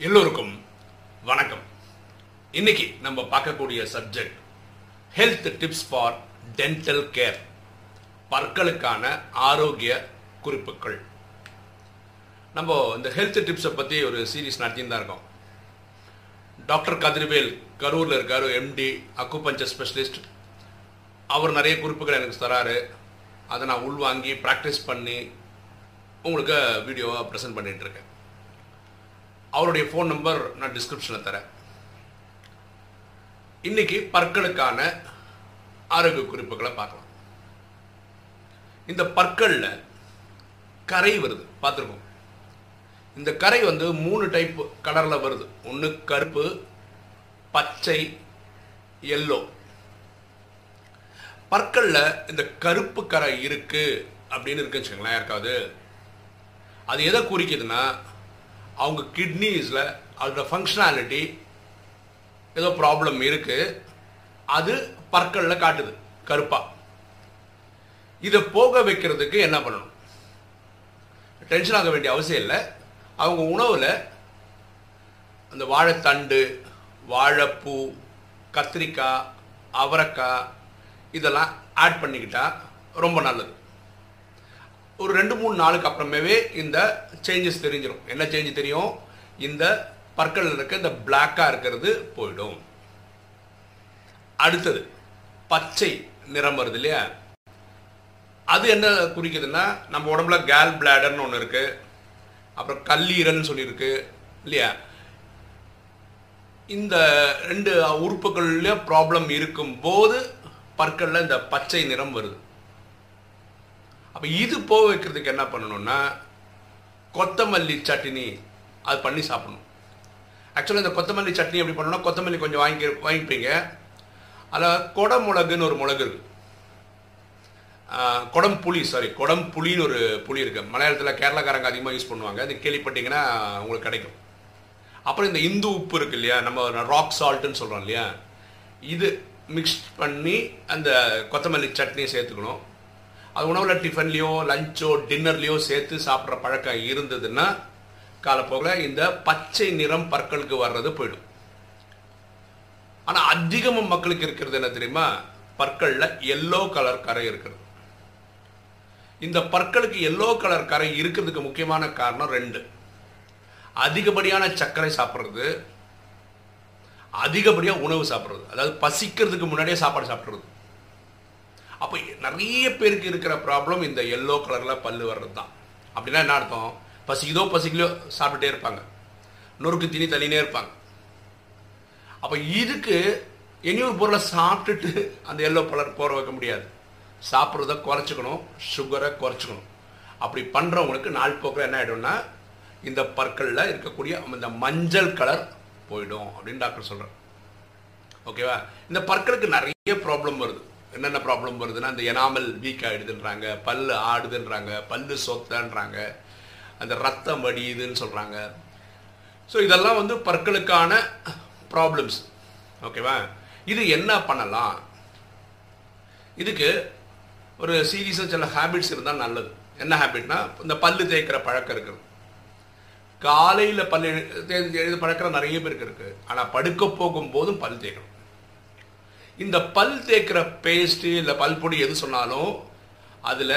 எல்லோருக்கும் வணக்கம். இன்னைக்கு நம்ம பார்க்கக்கூடிய subject health tips for dental care பற்களுக்கான ஆரோக்கிய குறிப்புகள். நம்ம இந்த ஹெல்த் டிப்ஸை பற்றி ஒரு சீரீஸ் நடத்தின்னு தான் இருக்கோம். டாக்டர் கதிர்வேல் கரூரில் இருக்கார் எம்டி அக்குபஞ்சர் ஸ்பெஷலிஸ்ட் அவர் நிறைய குறிப்புகள் எனக்கு தராரு. அதை நான் உள்வாங்கி ப்ராக்டிஸ் பண்ணி உங்களுக்கு வீடியோவாக ப்ரெசென்ட் பண்ணிகிட்ருக்கேன் அவருடைய ஃபோன் நம்பர் நான் டிஸ்கிரிப்ஷனில் தரேன். இன்னைக்கு பற்களுக்கான ஆரோக்கிய குறிப்புகளை பார்க்கலாம். இந்த பற்களில் கரை வருது. பார்த்துருக்கோம். இந்த கரை வந்து மூணு டைப் கலரில் வருது. ஒன்று கருப்பு பச்சை எல்லோ பற்களில் இந்த கருப்பு கரை இருக்கு அப்படின்னு இருக்குன்னு வச்சுக்கோங்களேன் யாருக்காவது. அது எதை குறிக்குதுன்னா அவங்க கிட்னிஸில் அதோட ஃபங்க்ஷனாலிட்டி ஏதோ ப்ராப்ளம் இருக்குது அது பற்களில் காட்டுது கருப்பாக இதை போக வைக்கிறதுக்கு என்ன பண்ணணும்? டென்ஷன் ஆக வேண்டிய அவசியம் இல்லை. அவங்க உணவில் அந்த வாழைத்தண்டு வாழைப்பூ கத்திரிக்காய் அவரைக்காய் இதெல்லாம் ஆட் பண்ணிக்கிட்டால் ரொம்ப நல்லது. ஒரு ரெண்டு மூணு நாளுக்கு அப்புறமேவே இந்த சேஞ்சஸ் தெரிஞ்சிடும் என்ன சேஞ்ச் தெரியும்? இந்த பற்கள் இருக்க இந்த பிளாக்காக இருக்கிறது போயிடும். அடுத்தது பச்சை நிறம் வருது இல்லையா? அது என்ன குறிக்குதுன்னா நம்ம உடம்புல கேல் பிளாடர்னு ஒன்று இருக்குது அப்புறம் கல்லீரல்னு சொல்லியிருக்கு இல்லையா? இந்த ரெண்டு உறுப்புகள்லேயும் ப்ராப்ளம் இருக்கும்போது பற்களில் இந்த பச்சை நிறம் வருது. அப்போ இது போக வைக்கிறதுக்கு என்ன பண்ணணும்னா கொத்தமல்லி சட்னி அது பண்ணி சாப்பிடணும். ஆக்சுவலாக இந்த கொத்தமல்லி சட்னி எப்படி பண்ணணும்னா கொத்தமல்லி கொஞ்சம் வாங்கி வாங்கிப்பீங்க. அதில் கொடமுளகுன்னு ஒரு மிளகு இருக்குது குடம் புளி சாரி குடம் புளின்னு ஒரு புளி இருக்குது மலையாளத்தில் கேரளாக்காரங்க அதிகமாக யூஸ் பண்ணுவாங்க. அது கேள்விப்பட்டீங்கன்னா உங்களுக்கு கிடைக்கும். அப்புறம் இந்த இந்து உப்பு இருக்கு இல்லையா நம்ம ராக் சால்ட்டுன்னு சொல்கிறோம் இல்லையா இது மிக்ஸ் பண்ணி அந்த கொத்தமல்லி சட்னியை சேர்த்துக்கணும். அது உணவில் டிஃபன்லேயோ லஞ்சோ டின்னர்லேயோ சேர்த்து சாப்பிட்ற பழக்கம் இருந்ததுன்னா காலப்போக்கில் இந்த பச்சை நிறம் பற்களுக்கு வர்றது போயிடும். ஆனால் அதிகமாக மக்களுக்கு இருக்கிறது என்ன தெரியுமா? பற்களில் எல்லோ கலர் கரை இருக்கிறது. இந்த பற்களுக்கு எல்லோ கலர் கரை இருக்கிறதுக்கு முக்கியமான காரணம் ரெண்டு. அதிகப்படியான சர்க்கரை சாப்பிட்றது அதிகப்படியாக உணவு சாப்பிட்றது. அதாவது பசிக்கிறதுக்கு முன்னாடியே சாப்பாடு சாப்பிட்றது. அப்போ நிறைய பேருக்கு இருக்கிற ப்ராப்ளம் இந்த எல்லோ கலரில் பல்லு வர்றது தான் அப்படின்னா என்ன அர்த்தம்? பசிக்குதோ பசிக்கலையோ சாப்பிட்டுட்டே இருப்பாங்க. நொறுக்கு திணி தள்ளினே இருப்பாங்க. அப்போ இதுக்கு இனியொரு பொருளை சாப்பிட்டுட்டு அந்த எல்லோ கலர் போற வைக்க முடியாது. சாப்பிட்றத குறைச்சிக்கணும் சுகரை குறைச்சிக்கணும். அப்படி பண்ணுறவங்களுக்கு நாள் போக்கில் என்ன ஆகிடும்னா இந்த பற்களில் இருக்கக்கூடிய இந்த மஞ்சள் கலர் போயிடும் அப்படின்னு டாக்டர் சொல்கிறார் ஓகேவா இந்த பற்களுக்கு நிறைய ப்ராப்ளம் வருது. என்னென்ன ப்ராப்ளம் வருதுன்னா இந்த எனாமல் வீக் ஆகிடுதுன்றாங்க பல்லு ஆடுதுன்றாங்க பல்லு சொத்தன்றாங்க அந்த ரத்தம் வடியுதுன்னு சொல்கிறாங்க ஸோ இதெல்லாம் வந்து பற்களுக்கான ப்ராப்ளம்ஸ் ஓகேவா இது என்ன பண்ணலாம்? இதுக்கு ஒரு சீரியஸாக சில ஹேபிட்ஸ் இருந்தால் நல்லது. என்ன ஹேபிட்னா இந்த பல்லு தேய்க்கிற பழக்கம் இருக்குது. காலையில் பல் எழுது பழக்கம் நிறைய பேருக்கு இருக்குது ஆனால் படுக்க போகும்போதும் பல் தேய்க்கணும். இந்த பல் தேய்க்கிற பேஸ்ட்டு இல்லை பல் பொடி எது சொன்னாலும் அதில்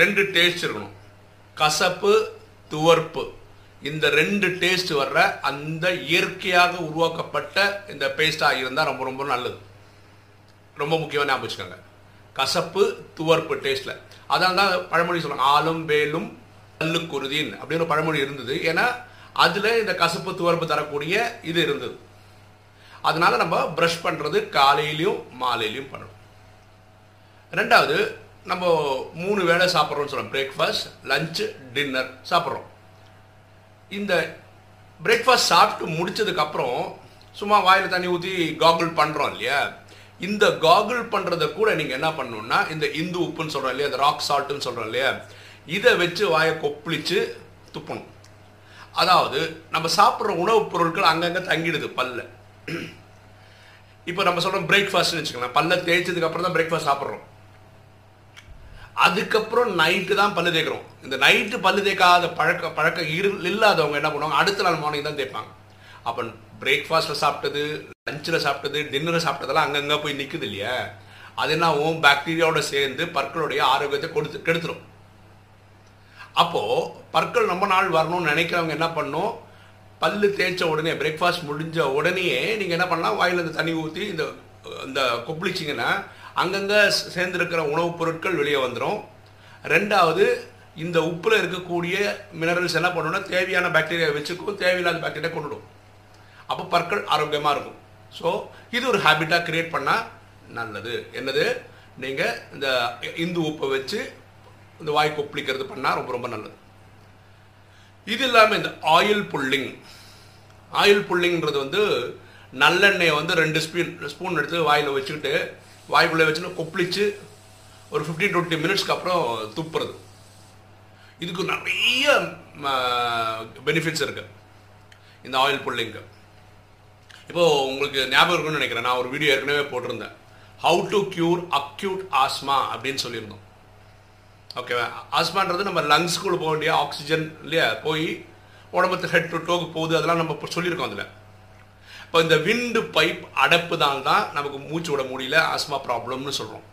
ரெண்டு டேஸ்ட் இருக்கணும். கசப்பு துவர்ப்பு. இந்த ரெண்டு டேஸ்ட் வர்ற அந்த இயற்கையாக உருவாக்கப்பட்ட இந்த பேஸ்டாக இருந்தால் ரொம்ப ரொம்ப நல்லது. ரொம்ப முக்கியமாக ஞாபகம் வச்சுக்கோங்க. கசப்பு துவர்ப்பு டேஸ்ட்டில் அதான் தான் பழமொழி சொல்லுவாங்க ஆளும் வேலும் பல்லு குருதின் அப்படின்னு பழமொழி இருந்தது. ஏன்னா அதில் இந்த கசப்பு துவர்ப்பு தரக்கூடிய இது இருந்தது. அதனால நம்ம ப்ரஷ் பண்ணுறது காலையிலையும் மாலையிலையும் பண்ணணும். ரெண்டாவது நம்ம மூணு வேளை சாப்பிட்றோம்னு சொல்கிறோம் பிரேக்ஃபாஸ்ட் லஞ்சு டின்னர் சாப்பிட்றோம். இந்த பிரேக்ஃபாஸ்ட் சாப்பிட்டு முடிச்சதுக்கப்புறம் சும்மா வாயில் தண்ணி ஊற்றி காகுள் பண்ணுறோம் இல்லையா? இந்த காகுள் பண்ணுறத கூட நீங்கள் என்ன பண்ணணும்னா இந்த இந்து உப்புன்னு சொல்கிறோம் இல்லையா? இந்த ராக் சால்ட்டுன்னு சொல்கிறோம் இல்லையா? இதை வச்சு வாயை கொப்பளிச்சு துப்பணும். அதாவது நம்ம சாப்பிட்ற உணவுப் பொருட்கள் அங்கங்கே தங்கிடுது பல்ல. இப்போ நம்ம சொல்கிறோம் பிரேக்ஃபாஸ்ட்னு வச்சுக்கலாம் பல்ல தேய்ச்சதுக்கு அப்புறம் தான் பிரேக்ஃபாஸ்ட் சாப்பிட்றோம். அதுக்கப்புறம் நைட்டு தான் பல்லு தேய்க்கிறோம். இந்த நைட்டு பல்லு தேய்க்காத பழக்க பழக்கம் இரு இல்லாதவங்க என்ன பண்ணுவாங்க? அடுத்த நாள் மார்னிங் தான் தேய்ப்பாங்க. அப்போ பிரேக்ஃபாஸ்ட்டில் சாப்பிட்டது லஞ்சில் சாப்பிட்டது டின்னரில் சாப்பிட்டதெல்லாம் அங்கங்கே போய் நிற்குது இல்லையா? அது என்ன ஆகும்? பாக்டீரியாவோட சேர்ந்து பற்களுடைய ஆரோக்கியத்தை கொடுத்து கெடுத்துரும். அப்போது பற்கள் ரொம்ப நாள் வரணும்னு நினைக்கிறவங்க என்ன பண்ணும்? பல்லு தேய்ச்ச உடனே பிரேக்ஃபாஸ்ட் முடிஞ்ச உடனேயே நீங்கள் என்ன பண்ணலாம்? வாயில் இந்த தண்ணி ஊற்றி இந்த இந்த கொப்பளிச்சிங்கன்னா அங்கங்கே சேர்ந்துருக்கிற உணவுப் பொருட்கள் வெளியே வந்துடும் ரெண்டாவது இந்த உப்பில் இருக்கக்கூடிய மினரல்ஸ் என்ன பண்ணணும்னா தேவையான பாக்டீரியா வச்சுக்கும் தேவையில்லாத பாக்டீரியா கொண்டுடும் அப்போ பற்கள் ஆரோக்கியமாக இருக்கும். ஸோ இது ஒரு ஹேபிட்டாக கிரியேட் பண்ணால் நல்லது. என்னது? நீங்கள் இந்த இந்து உப்பை வச்சு இந்த வாய் கொப்பளிக்கிறது பண்ணால் ரொம்ப ரொம்ப நல்லது. இது இல்லாமல் இந்த ஆயில் புல்லிங் ஆயில் புல்லிங்கிறது வந்து நல்லெண்ணெயை வந்து ரெண்டு ஸ்பூன் ஸ்பூன் எடுத்து வாயில் வச்சுக்கிட்டு வாய்க்குள்ளே வச்சுட்டு கொப்பளிச்சு ஒரு ஃபிஃப்டீன் டுவெண்ட்டி மினிட்ஸ்க்கு அப்புறம் துப்புறது. இதுக்கு நிறைய பெனிஃபிட்ஸ் இருக்குது இந்த ஆயில் புல்லிங்க்கு இப்போது உங்களுக்கு ஞாபகம் இருக்குன்னு நினைக்கிறேன். நான் ஒரு வீடியோ ஏற்கனவே போட்டிருந்தேன். How to cure acute asthma அப்படின்னு சொல்லியிருந்தோம். ஓகேவா ஆஸ்மான்றது நம்ம லங்ஸ்குள்ள போக வேண்டிய ஆக்சிஜன் இல்லையா? போய் உடம்புக்கு ஹெட் டு டோக்கு போகுது. அதெல்லாம் நம்ம இப்போ சொல்லியிருக்கோம் அதில். இப்போ இந்த விண்டு பைப் அடைப்பு தான் தான் நமக்கு மூச்சு விட முடியல ஆஸ்மா ப்ராப்ளம்னு சொல்கிறோம்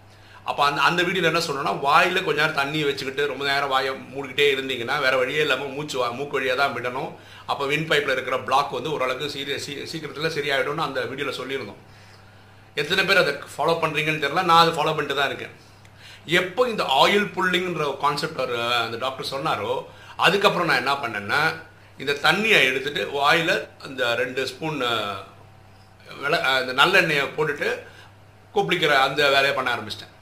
அப்போ அந்த அந்த வீடியோவில் என்ன சொல்லணும்னா வாயில் கொஞ்ச நேரம் தண்ணியை வச்சுக்கிட்டு ரொம்ப நேரம் வாயை மூடிக்கிட்டே இருந்தீங்கன்னா வேறு வழியே இல்லாமல் மூச்சு வா மூக்கு வழியாக தான் விடணும். அப்போ வின் பைப்பில் இருக்கிற பிளாக் வந்து ஓரளவுக்கு சீரிய சீ சீக்கிரத்தில் சரியாயிடும்னு அந்த வீடியோவில் சொல்லியிருந்தோம். எத்தனை பேர் அதை ஃபாலோ பண்ணுறீங்கன்னு தெரியல. நான் அதை ஃபாலோ பண்ணிட்டு தான் இருக்கேன். எப்போ இந்த ஆயில் புல்லிங்கிற கான்செப்ட் ஒரு அந்த டாக்டர் சொன்னாரோ அதுக்கப்புறம் நான் என்ன பண்ணேன்னா இந்த தண்ணியை எடுத்துட்டு வாயில் அந்த ரெண்டு ஸ்பூன் விள இந்த நல்லெண்ணெயை போட்டுட்டு கூப்பிடிக்கிற அந்த வேலையை பண்ண ஆரம்பிச்சிட்டேன்.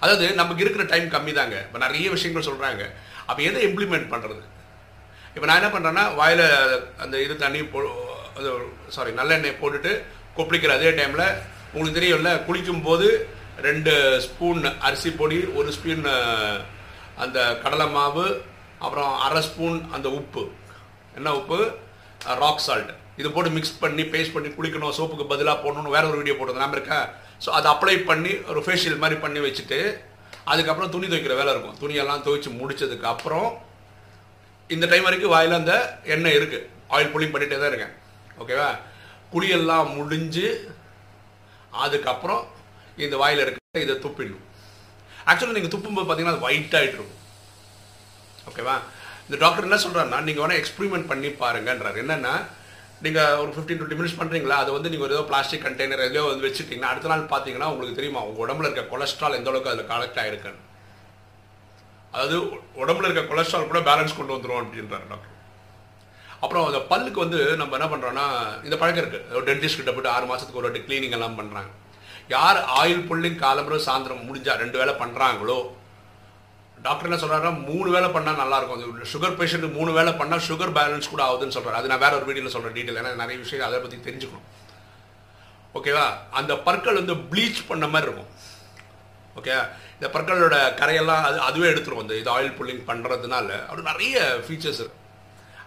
அதாவது நமக்கு இருக்கிற டைம் கம்மி தாங்க இப்போ நிறைய விஷயங்கள் சொல்கிறாங்க அப்போ எதை இம்ப்ளிமெண்ட் பண்ணுறது இப்போ நான் என்ன பண்ணுறேன்னா வாயில் அந்த இது தண்ணி போ சாரி நல்லெண்ணெய் போட்டுட்டு கொப்பளிக்கிற அதே டைமில் உங்களுக்கு தெரியும்ல குளிக்கும் போது ரெண்டு ஸ்பூன் அரிசி பொடி ஒரு ஸ்பூன் அந்த கடலை மாவு அப்புறம் அரை ஸ்பூன் அந்த உப்பு. என்ன உப்பு? ராக் சால்ட் இது போட்டு மிக்ஸ் பண்ணி பேஸ்ட் பண்ணி குளிக்கணும் சோப்புக்கு பதிலாக போடணும்னு வேற ஒரு வீடியோ போட்டது நான் இருக்கேன் ஸோ அதை அப்ளை பண்ணி ஒரு ஃபேஷியல் மாதிரி பண்ணி வச்சுட்டு அதுக்கப்புறம் துணி துவைக்கிற வேலை இருக்கும். துணியெல்லாம் துவைச்சு முடிச்சதுக்கு அப்புறம் இந்த டைம் வரைக்கும் வாயில் அந்த எண்ணெய் இருக்குது ஆயில் புளிங் பண்ணிகிட்டே தான் இருக்கேன். ஓகேவா குளியெல்லாம் முடிஞ்சு அதுக்கப்புறம் இந்த வாயில் இருக்க இதை துப்பிடணும். ஆக்சுவலாக நீங்கள் துப்பும்போது பார்த்தீங்கன்னா அது ஒயிட் ஆகிட்டு இருக்கும். ஓகேவா இந்த டாக்டர் என்ன சொல்கிறாருன்னா நீங்கள் வேணால் எக்ஸ்பிரிமெண்ட் பண்ணி பாருங்கன்றார். என்னென்னா நீங்கள் ஒரு ஃபிஃப்டீன் டுவெண்ட்டி மினிட்ஸ் பண்ணுறீங்களா அது வந்து நீங்கள் ஒரு ஏதோ பிளாஸ்டிக் கண்டெய்னர் எதையோ வந்து வச்சுட்டிங்கன்னா அடுத்த நாள் பார்த்தீங்கன்னா உங்களுக்கு தெரியுமா உங்கள் உடம்புல இருக்க கொலஸ்ட்ரால் எந்த அளவுக்கு அதில் கலெக்ட் ஆகிருக்குன்னு அதாவது உடம்புல இருக்க கொலஸ்ட்ரால் கூட பேலன்ஸ் கொண்டு வந்துடும் அப்படின்றார் டாக்டர் அப்புறம் அந்த பல்லுக்கு வந்து நம்ம என்ன பண்ணுறோன்னா இந்த பழக்கம் இருக்குது டென்டிஸ்ட் கிட்ட போய்ட்டு ஆறு மாதத்துக்கு ஒரு வாட்டி க்ளீனிங் எல்லாம் பண்ணுறாங்க யார் ஆயில் புல்லிங் காலம்பரம் சாயந்தரம் முடிஞ்சா ரெண்டு வேலை பண்ணுறாங்களோ டாக்டர் என்ன சொல்கிறாருன்னா மூணு வேலை பண்ணால் நல்லாயிருக்கும் சுகர் பேஷண்ட் மூணு வேலை பண்ணால் சுகர் பேலன்ஸ் கூட ஆகுதுன்னு சொல்கிறார் அது நான் வேற ஒரு வீடியோவில் சொல்கிறேன் டீட்டெயில் ஏன்னா நிறைய விஷயம் அதை பற்றி தெரிஞ்சுக்கணும். ஓகேவா அந்த பற்கள் வந்து ப்ளீச் பண்ண மாதிரி இருக்கும். ஓகே இந்த பற்களோட கரையெல்லாம் அது அதுவே எடுத்துரும் அந்த இது ஆயில் புல்லிங் பண்ணுறதுனால அப்படி நிறைய ஃபீச்சர்ஸ் இருக்கு.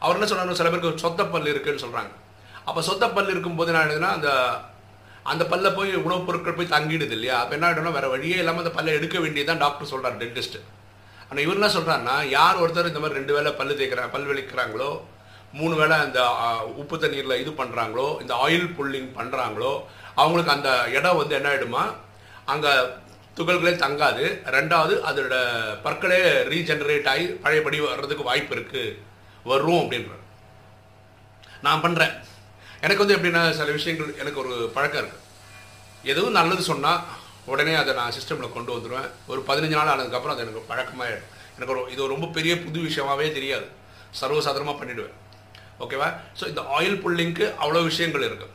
அவர் என்ன சொல்கிறாங்க சில பேருக்கு சொத்தப்பல் பல் இருக்குன்னு சொல்கிறாங்க அப்போ சொத்தப்பல் பல் இருக்கும்போது என்ன ஆயிடுதுன்னா அந்த அந்த பல்ல போய் உணவுப் பொருட்கள் போய் தங்கிடுது இல்லையா? அப்போ என்ன ஆகிடும்னா வேற வழியே இல்லாமல் அந்த பல்ல எடுக்க வேண்டியதான் டாக்டர் சொல்கிறார் டென்டிஸ்ட் ஆனால் இவர் என்ன சொல்கிறாருன்னா யார் ஒருத்தர் இந்த மாதிரி ரெண்டு வேளை பல்லு தேய்க்கிறாங்க பல் விளிக்கிறாங்களோ மூணு வேளை அந்த உப்பு தண்ணீரில் இது பண்ணுறாங்களோ இந்த ஆயில் புல்லிங் பண்ணுறாங்களோ அவங்களுக்கு அந்த இடம் வந்து என்ன ஆகிடுமா அங்கே துகள்களே தங்காது. ரெண்டாவது அதோட பற்களே ரீஜெனரேட் ஆகி பழையபடி வர்றதுக்கு வாய்ப்பு இருக்குது வரும் அப்படின்ற நான் பண்ணுறேன் எனக்கு வந்து எப்படின்னா சில விஷயங்கள் எனக்கு ஒரு பழக்கம் இருக்குது எதுவும் நல்லது சொன்னால் உடனே அதை நான் சிஸ்டமில் கொண்டு வந்துடுவேன் ஒரு பதினஞ்சு நாள் ஆனதுக்கப்புறம் அது எனக்கு பழக்கமாகிடும் எனக்கு ஒரு இது ரொம்ப பெரிய புது விஷயமாவே தெரியாது. சர்வசாதாரணமாக பண்ணிவிடுவேன் ஓகேவா ஸோ இந்த ஆயில் புல்லிங்க்கு அவ்வளோ விஷயங்கள் இருக்குது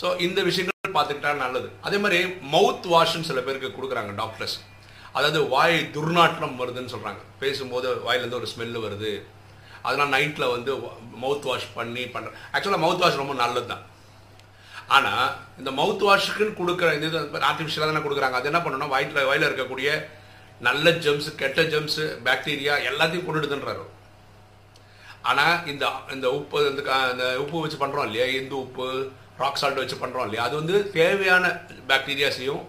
ஸோ இந்த விஷயங்கள் பார்த்துக்கிட்டா நல்லது. அதே மாதிரி மவுத் வாஷ்னு சில பேருக்கு கொடுக்குறாங்க டாக்டர்ஸ் அதாவது வாய் துர்நாற்றம் வருதுன்னு சொல்கிறாங்க பேசும்போது வாயிலேருந்து ஒரு ஸ்மெல்லு வருது. அதெல்லாம் நைட்டில் வந்து மவுத் வாஷ் பண்ணி பண்ணுறேன் ஆக்சுவலாக மவுத் வாஷ் ரொம்ப நல்லது தான் ஆனால் இந்த மவுத் வாஷுக்குன்னு கொடுக்குற இது ஆர்டிஃபிஷியலாக தானே கொடுக்குறாங்க. அது என்ன பண்ணணும்னா வயிற்றில் வயலில் இருக்கக்கூடிய நல்ல ஜெம்ஸ் கெட்ட ஜெம்ஸ் பாக்டீரியா எல்லாத்தையும் கொண்டுடுதுன்றாரு ஆனால் இந்த இந்த உப்பு இந்த இந்த உப்பு வச்சு பண்ணுறோம் இல்லையா? இந்து உப்பு ராக் சால்ட் வச்சு பண்ணுறோம் இல்லையா? அது வந்து தேவையான பாக்டீரியாஸையும்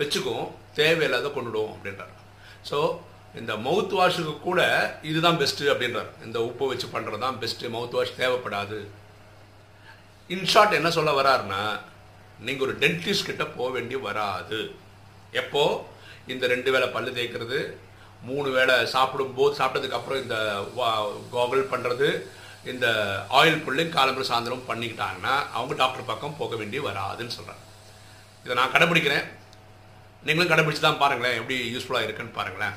வச்சுக்கும். தேவையில்லாத கொண்டுடுவோம் அப்படின்றார். ஸோ இந்த மவுத் வாஷுக்கு கூட இதுதான் பெஸ்ட்டு அப்படின்றார். இந்த உப்பு வச்சு பண்ணுறது தான் பெஸ்ட்டு மவுத் வாஷ் தேவைப்படாது இன்ஷார்ட் என்ன சொல்ல வராருன்னா நீங்கள் ஒரு டென்டிஸ்ட் கிட்ட போக வேண்டி வராது. எப்போ? இந்த ரெண்டு வேளை பல்லு தேய்க்கிறது மூணு வேளை சாப்பிடும்போது சாப்பிட்டதுக்கு அப்புறம் இந்த கோகல் பண்ணுறது இந்த ஆயில் புல்லையும் காலம்பரம் சாயந்தரம் பண்ணிக்கிட்டாங்கன்னா அவங்க டாக்டர் பக்கம் போக வேண்டி வராதுன்னு சொல்கிறேன் இதை நான் கடைபிடிக்கிறேன். நீங்களும் கடைபிடிச்சு தான் பாருங்களேன் எப்படி யூஸ்ஃபுல்லாக இருக்குன்னு பாருங்களேன்.